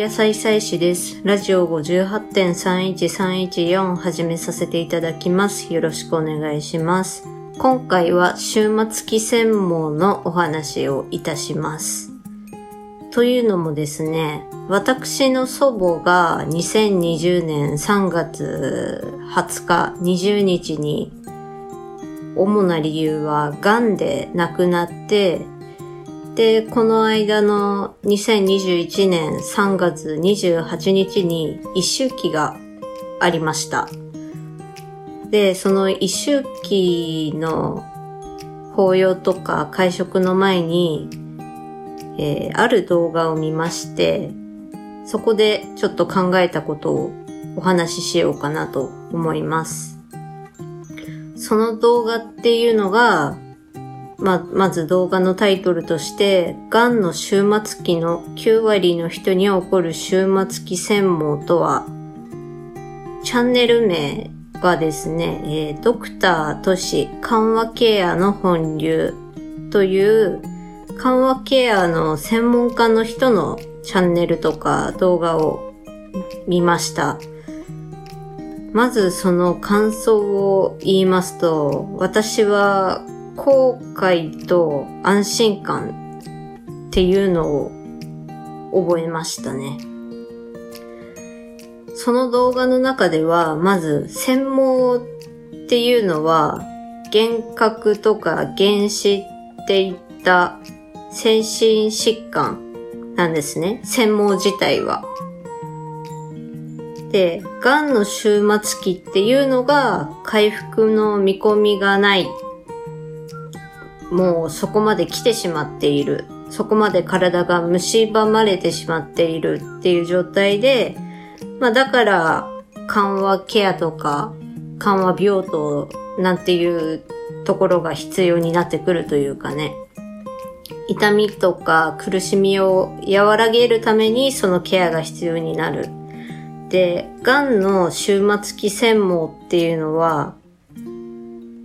野菜菜師です。ラジオ58.31314始めさせていただきます。よろしくお願いします。今回は終末期専門のお話をいたします。というのもですね、私の祖母が2020年3月20日、20日に主な理由は癌で亡くなって、で、この間の2021年3月28日に一周期がありました。で、その一周期の法要とか会食の前に、えーある動画を見まして、そこでちょっと考えたことをお話ししようかなと思います。その動画っていうのが、ま、まず動画のタイトルとして、癌の終末期の9割の人に起こる終末期専門とは、チャンネル名がですね、えードクター都市緩和ケアの本流という緩和ケアの専門家の人のチャンネルとか動画を見ました。まずその感想を言いますと、私は後悔と安心感っていうのを覚えましたね。その動画の中では、まず専門っていうのは、幻覚とか原子っていった精神疾患なんですね。専門自体は。で、癌の終末期っていうのが回復の見込みがない。もうそこまで来てしまっている。そこまで体が蝕まれてしまっているっていう状態で、まあだから緩和ケアとか緩和病棟なんていうところが必要になってくるというかね。痛みとか苦しみを和らげるためにそのケアが必要になる。で、癌の終末期専門っていうのは、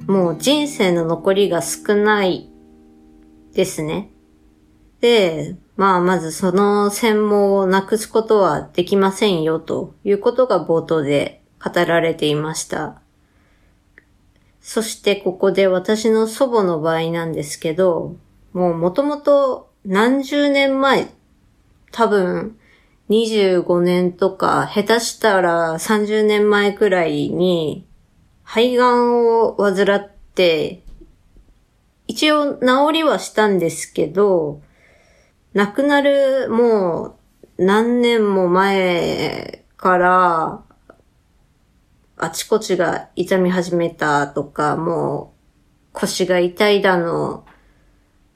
もう人生の残りが少ないですね。で、まあまずその専門をなくすことはできませんよということが冒頭で語られていました。そしてここで私の祖母の場合なんですけど、もうもともと何十年前、多分25年とか、下手したら30年前くらいに、肺がんを患って、一応治りはしたんですけど、亡くなるもう何年も前から、あちこちが痛み始めたとか、もう腰が痛いだの、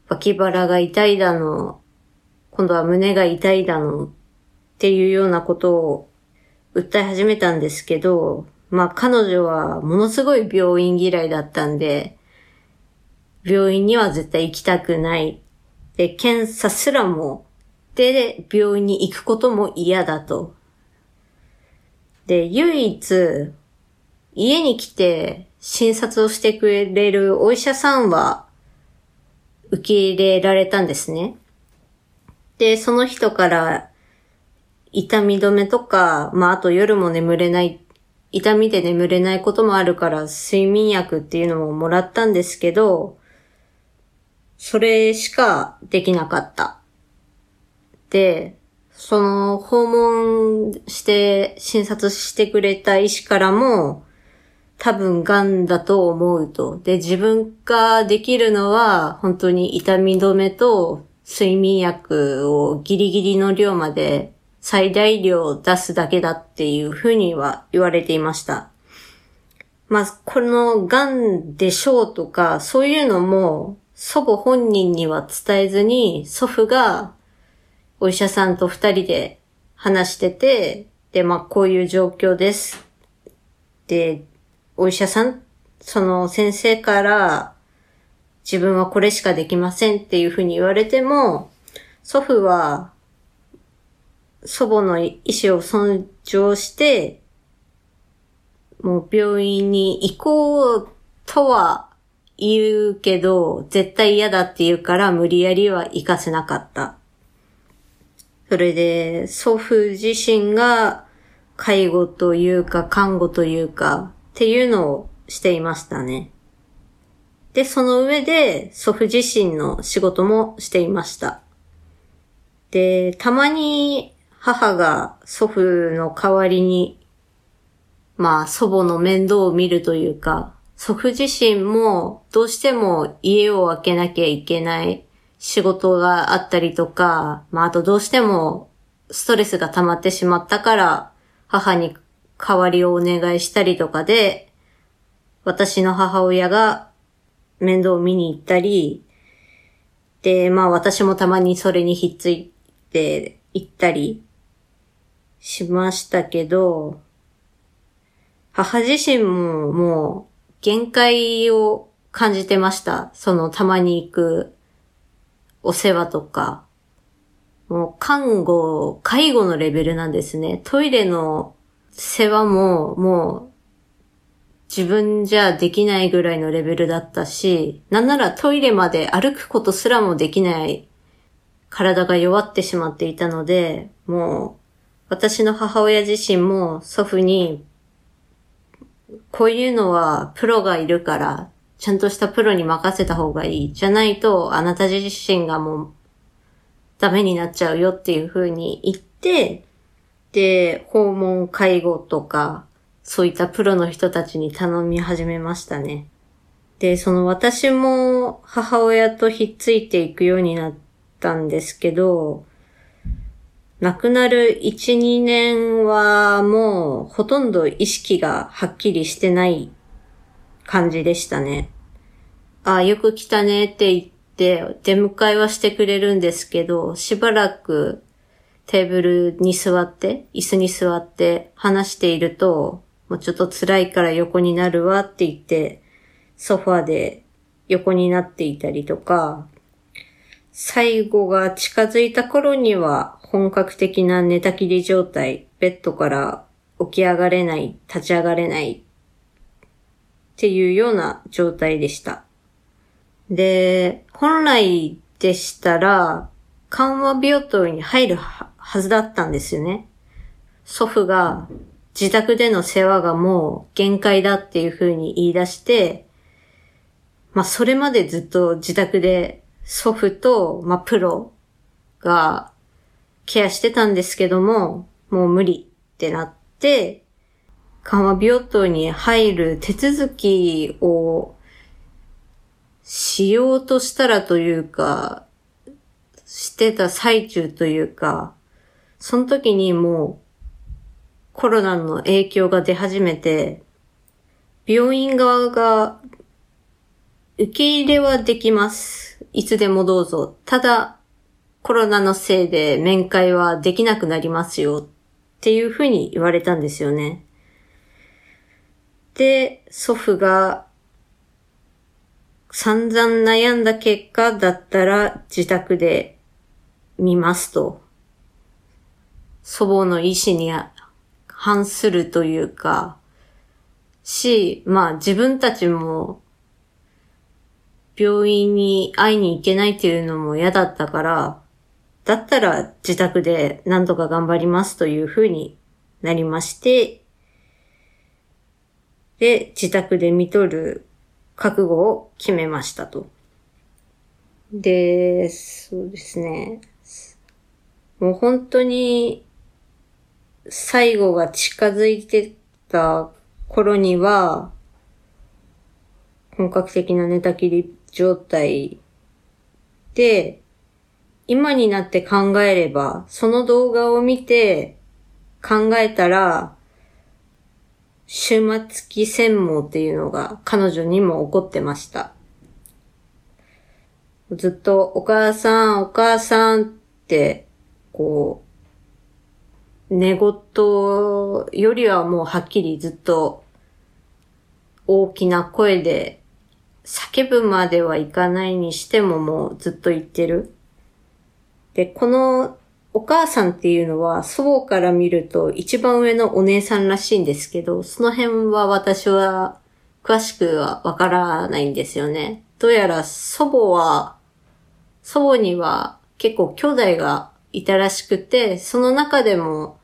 脇腹が痛いだの、今度は胸が痛いだのっていうようなことを訴え始めたんですけど、まあ彼女はものすごい病院嫌いだったんで、病院には絶対行きたくない。で、検査すらも、で、病院に行くことも嫌だと。で、唯一、家に来て診察をしてくれるお医者さんは受け入れられたんですね。で、その人から痛み止めとか、まあ、あと夜も眠れない、痛みで眠れないこともあるから睡眠薬っていうのももらったんですけど、それしかできなかった。で、その訪問して診察してくれた医師からも、多分癌だと思うと。で、自分ができるのは本当に痛み止めと睡眠薬をギリギリの量まで最大量出すだけだっていうふうには言われていました。まあ、この癌でしょうとか、そういうのも祖母本人には伝えずに祖父がお医者さんと二人で話してて、で、まあ、こういう状況です。で、お医者さん、その先生から、自分はこれしかできませんっていうふうに言われても、祖父は、祖母の意思を尊重して、もう病院に行こうとは言うけど、絶対嫌だって言うから無理やりは行かせなかった。それで、祖父自身が介護というか看護というかっていうのをしていましたね。で、その上で祖父自身の仕事もしていました。で、たまに母が祖父の代わりに、まあ祖母の面倒を見るというか、祖父自身もどうしても家を開けなきゃいけない仕事があったりとか、まああとどうしてもストレスが溜まってしまったから母に代わりをお願いしたりとかで、私の母親が面倒を見に行ったり、で、まあ私もたまにそれにひっついて行ったりしましたけど、母自身ももう限界を感じてました。そのたまに行くお世話とか。もう看護、介護のレベルなんですね。トイレの世話ももう自分じゃできないぐらいのレベルだったし、なんならトイレまで歩くことすらもできない体が弱ってしまっていたので、もう私の母親自身も祖父に、こういうのはプロがいるから、ちゃんとしたプロに任せた方がいい。じゃないと、あなた自身がもうダメになっちゃうよっていう風に言って、で、訪問介護とか、そういったプロの人たちに頼み始めましたね。で、その私も母親とひっついていくようになったんですけど、亡くなる1、2年はもうほとんど意識がはっきりしてない感じでしたね。ああ、よく来たねって言って出迎えはしてくれるんですけど、しばらくテーブルに座って、椅子に座って話していると、もうちょっと辛いから横になるわって言って、ソファーで横になっていたりとか、最後が近づいた頃には本格的な寝たきり状態、ベッドから起き上がれない、立ち上がれないっていうような状態でした。で、本来でしたら緩和病棟に入るはずだったんですよね。祖父が自宅での世話がもう限界だっていうふうに言い出して、まあそれまでずっと自宅で祖父と、まあプロがケアしてたんですけども、もう無理ってなって、緩和病棟に入る手続きをしようとしたらというか、してた最中というか、その時にもうコロナの影響が出始めて、病院側が受け入れはできます。いつでもどうぞ。ただ、コロナのせいで面会はできなくなりますよっていうふうに言われたんですよね。で、祖父が散々悩んだ結果だったら自宅で見ますと。祖母の意思に反するというか、し、まあ自分たちも病院に会いに行けないっていうのも嫌だったから、だったら自宅で何とか頑張りますというふうになりまして、で、自宅で見とる覚悟を決めましたと。で、そうですね。もう本当に最後が近づいてた頃には、本格的な寝たきり状態で、今になって考えれば、その動画を見て考えたら、終末期専門っていうのが彼女にも起こってました。ずっとお母さん、お母さんって、こう、寝言よりはもうはっきりずっと大きな声で叫ぶまではいかないにしてももうずっと言ってる。で、このお母さんっていうのは祖母から見ると一番上のお姉さんらしいんですけど、その辺は私は詳しくはわからないんですよね。どうやら祖母は、祖母には結構兄弟がいたらしくて、その中でも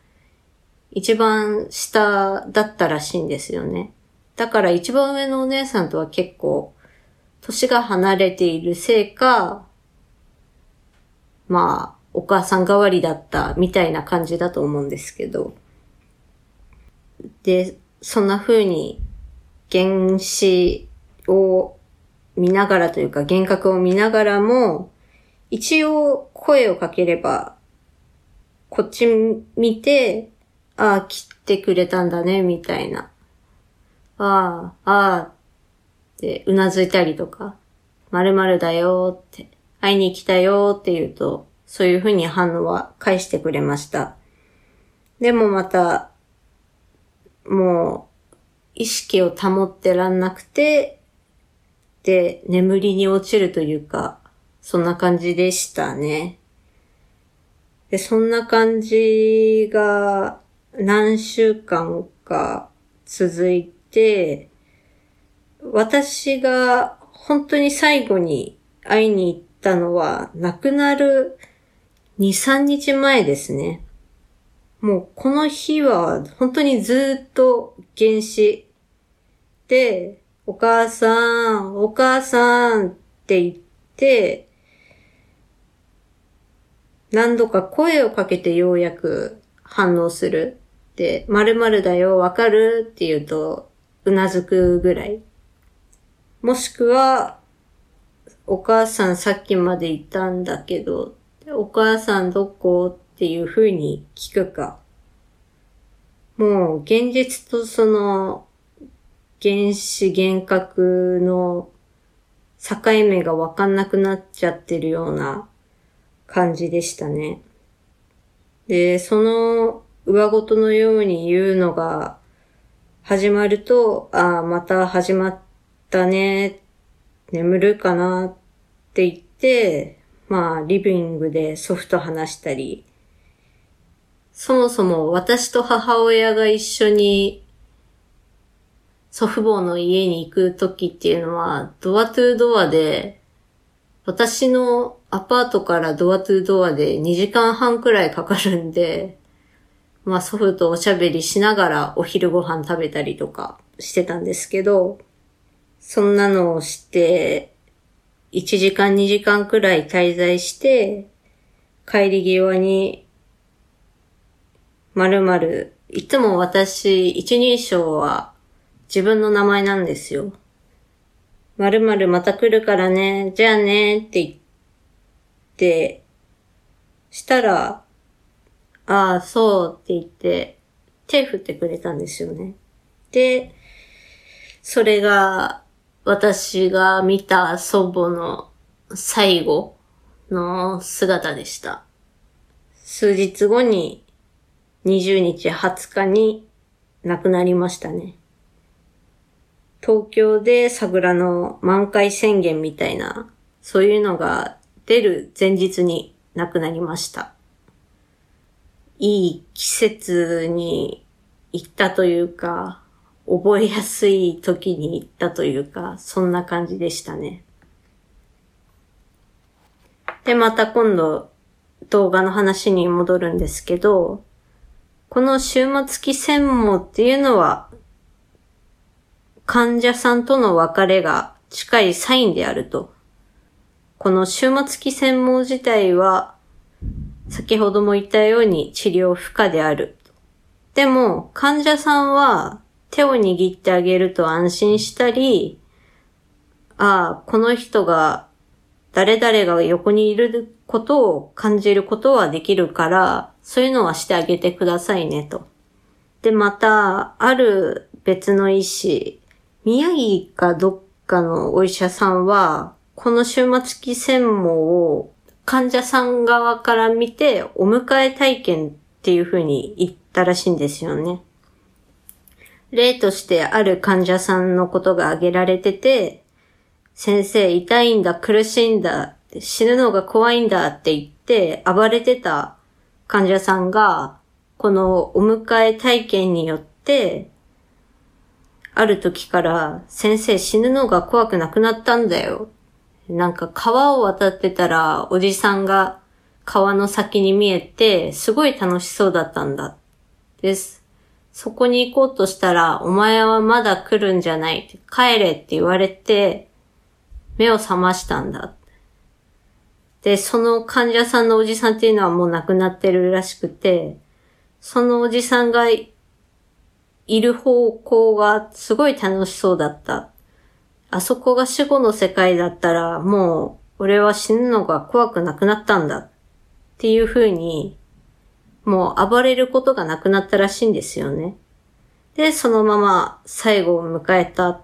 一番下だったらしいんですよね。だから一番上のお姉さんとは結構年が離れているせいか、まあ、お母さん代わりだったみたいな感じだと思うんですけど。で、そんな風に原子を見ながらというか幻覚を見ながらも、一応声をかければ、こっち見て、ああ、切ってくれたんだね、みたいな。ああ、ああ、ってうなずいたりとか、〇〇だよって、会いに来たよって言うと、そういうふうに反応は返してくれました。でもまた、もう、意識を保ってらんなくて、で、眠りに落ちるというか、そんな感じでしたね。で、そんな感じが何週間か続いて、私が本当に最後に会いに行ったのは亡くなる2、3日前ですね。もうこの日は本当にずっと原始で、お母さん、お母さんって言って、何度か声をかけてようやく反応する。で、〇〇だよ、わかるって言うと、うなずくぐらい。もしくは、お母さんさっきまでいたんだけど、お母さんどこっていう風に聞くか。もう現実とその原子幻覚の境目がわかんなくなっちゃってるような感じでしたね。で、その上ごとのように言うのが始まると、ああ、また始まったね、眠るかなって言って、まあ、リビングで祖父と話したり、そもそも私と母親が一緒に祖父母の家に行く時っていうのは、ドアトゥードアで、私のアパートからドアトゥードアで2時間半くらいかかるんで、まあ祖父とおしゃべりしながらお昼ご飯食べたりとかしてたんですけど、そんなのをして、1時間2時間くらい滞在して、帰り際に、まるまる、いつも私、一人称は自分の名前なんですよ。まるまるまた来るからね、じゃあねって言って、したら、ああ、そうって言って、手振ってくれたんですよね。で、それが、私が見た祖母の最後の姿でした。数日後に、20日20日に亡くなりましたね。東京で桜の満開宣言みたいな、そういうのが出る前日に亡くなりました。いい季節に行ったというか、覚えやすい時に行ったというか、そんな感じでしたね。で、また今度動画の話に戻るんですけど、この終末期専門っていうのは患者さんとの別れが近いサインであると。この終末期専門自体は、先ほども言ったように治療不可である。でも、患者さんは手を握ってあげると安心したり、ああ、この人が誰々が横にいることを感じることはできるから、そういうのはしてあげてくださいねと。で、また、ある別の医師宮城かどっかのお医者さんは、この終末期専門を患者さん側から見てお迎え体験っていう風に言ったらしいんですよね。例としてある患者さんのことが挙げられてて、先生痛いんだ、苦しいんだ、死ぬのが怖いんだって言って暴れてた患者さんが、このお迎え体験によってある時から先生死ぬのが怖くなくなったんだよ。なんか川を渡ってたらおじさんが川の先に見えて、すごい楽しそうだったんだ。です。そこに行こうとしたら、お前はまだ来るんじゃない。帰れって言われて、目を覚ましたんだ。で、その患者さんのおじさんっていうのはもう亡くなってるらしくて、そのおじさんがいる方向がすごい楽しそうだった。あそこが死後の世界だったら、もう俺は死ぬのが怖くなくなったんだ。っていう風に、もう暴れることがなくなったらしいんですよね。で、そのまま最後を迎えたっ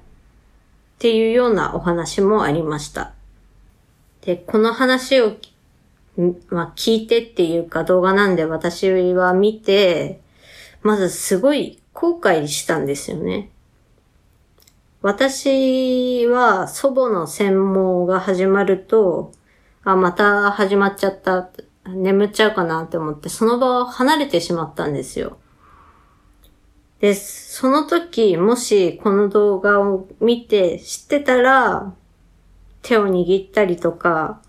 ていうようなお話もありました。で、この話を、まあ、聞いてっていうか動画なんで私は見て、まずすごい後悔したんですよね。私は祖母の専門が始まると、あ、また始まっちゃった、眠っちゃうかなって思って、その場を離れてしまったんですよ。で、その時、もしこの動画を見て知ってたら、手を握ったりとか、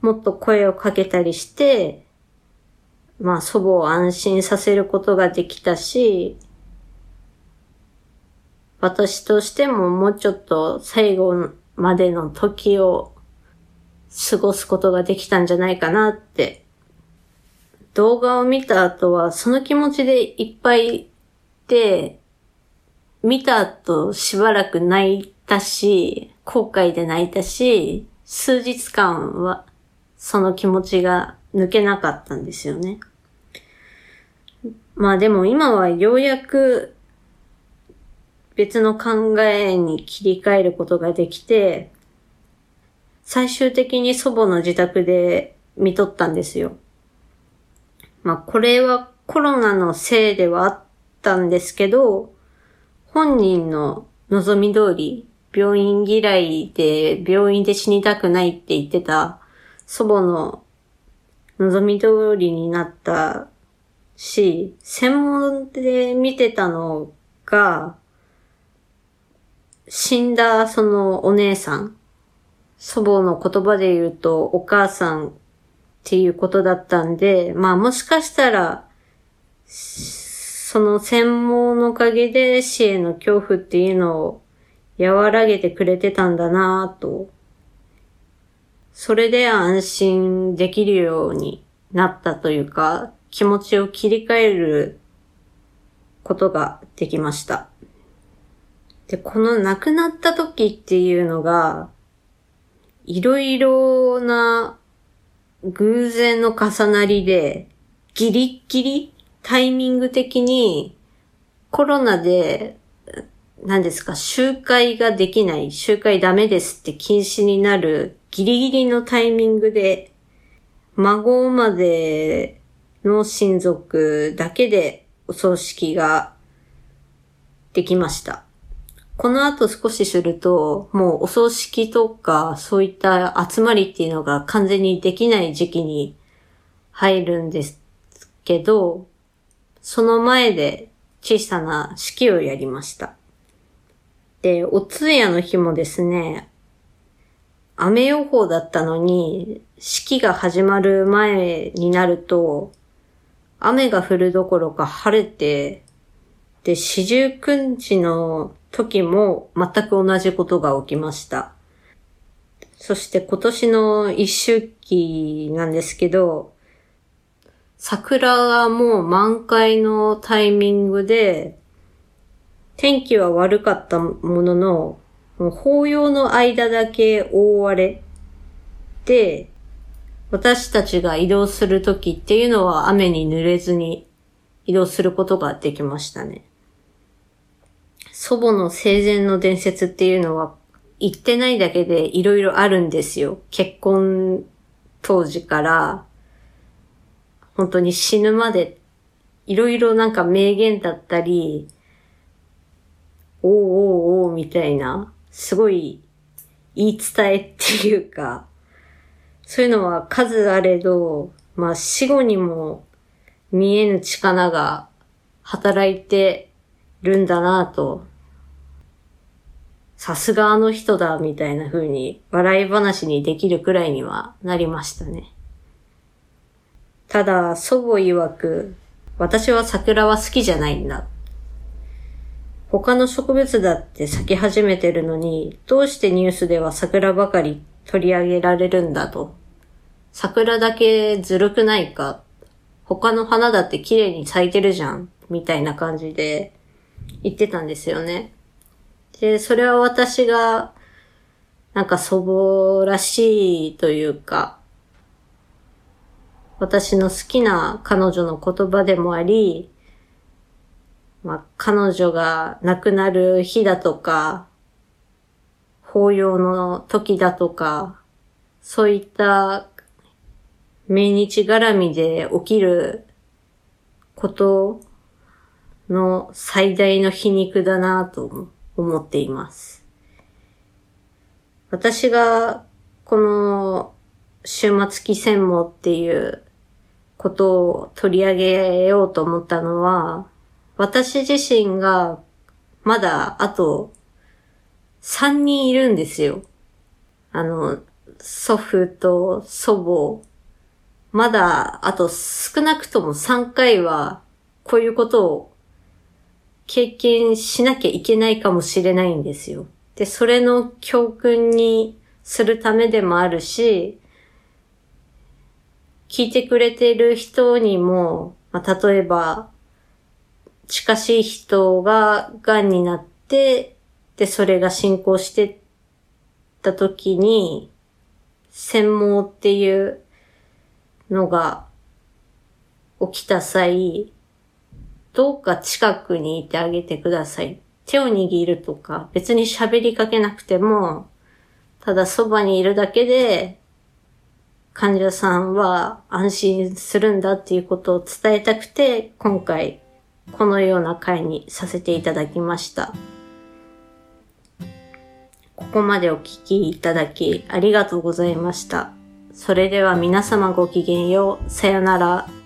もっと声をかけたりして、まあ祖母を安心させることができたし、私としてももうちょっと最後までの時を過ごすことができたんじゃないかなって。動画を見た後はその気持ちでいっぱいで、見た後しばらく泣いたし、後悔で泣いたし、数日間はその気持ちが抜けなかったんですよね。まあでも今はようやく別の考えに切り替えることができて、最終的に祖母の自宅で見とったんですよ。まあこれはコロナのせいではあったんですけど、本人の望み通り病院嫌いで病院で死にたくないって言ってた祖母の望み通りになったし、専門で見てたのが、死んだそのお姉さん、祖母の言葉で言うとお母さんっていうことだったんで、まあもしかしたら、その専門のおかげで死への恐怖っていうのを和らげてくれてたんだなぁと。それで安心できるようになったというか、気持ちを切り替えることができました。で、この亡くなった時っていうのが、いろいろな偶然の重なりで、ギリッギリタイミング的にコロナで何ですか、集会ができない、集会ダメですって禁止になるギリギリのタイミングで、孫までの親族だけでお葬式ができました。この後少しすると、もうお葬式とかそういった集まりっていうのが完全にできない時期に入るんですけど、その前で小さな式をやりました。で、お通夜の日もですね、雨予報だったのに、式が始まる前になると、雨が降るどころか晴れて、で、四十九日の時も全く同じことが起きました。そして今年の一周期なんですけど、桜がもう満開のタイミングで、天気は悪かったものの、もう法要の間だけ大荒れで、私たちが移動するときっていうのは雨に濡れずに移動することができましたね。祖母の生前の伝説っていうのは言ってないだけでいろいろあるんですよ。結婚当時から本当に死ぬまでいろいろなんか名言だったり、おーおーおーみたいな、すごい言い伝えっていうか、そういうのは数あれど、まあ死後にも見えぬ力が働いてるんだなと、さすがあの人だみたいな風に笑い話にできるくらいにはなりましたね。ただ、祖母曰く、私は桜は好きじゃないんだ。他の植物だって咲き始めてるのに、どうしてニュースでは桜ばかり取り上げられるんだと。桜だけずるくないか。他の花だって綺麗に咲いてるじゃん。みたいな感じで言ってたんですよね。で、それは私が、なんか祖母らしいというか、私の好きな彼女の言葉でもあり、まあ、彼女が亡くなる日だとか、法要の時だとか、そういった命日絡みで起きることの最大の皮肉だなと思う。思っています。私がこの終末期専門っていうことを取り上げようと思ったのは、私自身がまだあと3人いるんですよ。あの、祖父と祖母、まだあと少なくとも3回はこういうことを経験しなきゃいけないかもしれないんですよ。で、それの教訓にするためでもあるし、聞いてくれてる人にも、まあ、例えば、近しい人が癌になって、で、それが進行してった時に、専門っていうのが起きた際、どうか近くにいてあげてください。手を握るとか、別に喋りかけなくても、ただそばにいるだけで、患者さんは安心するんだっていうことを伝えたくて、今回このような回にさせていただきました。ここまでお聞きいただきありがとうございました。それでは皆様ごきげんよう。さよなら。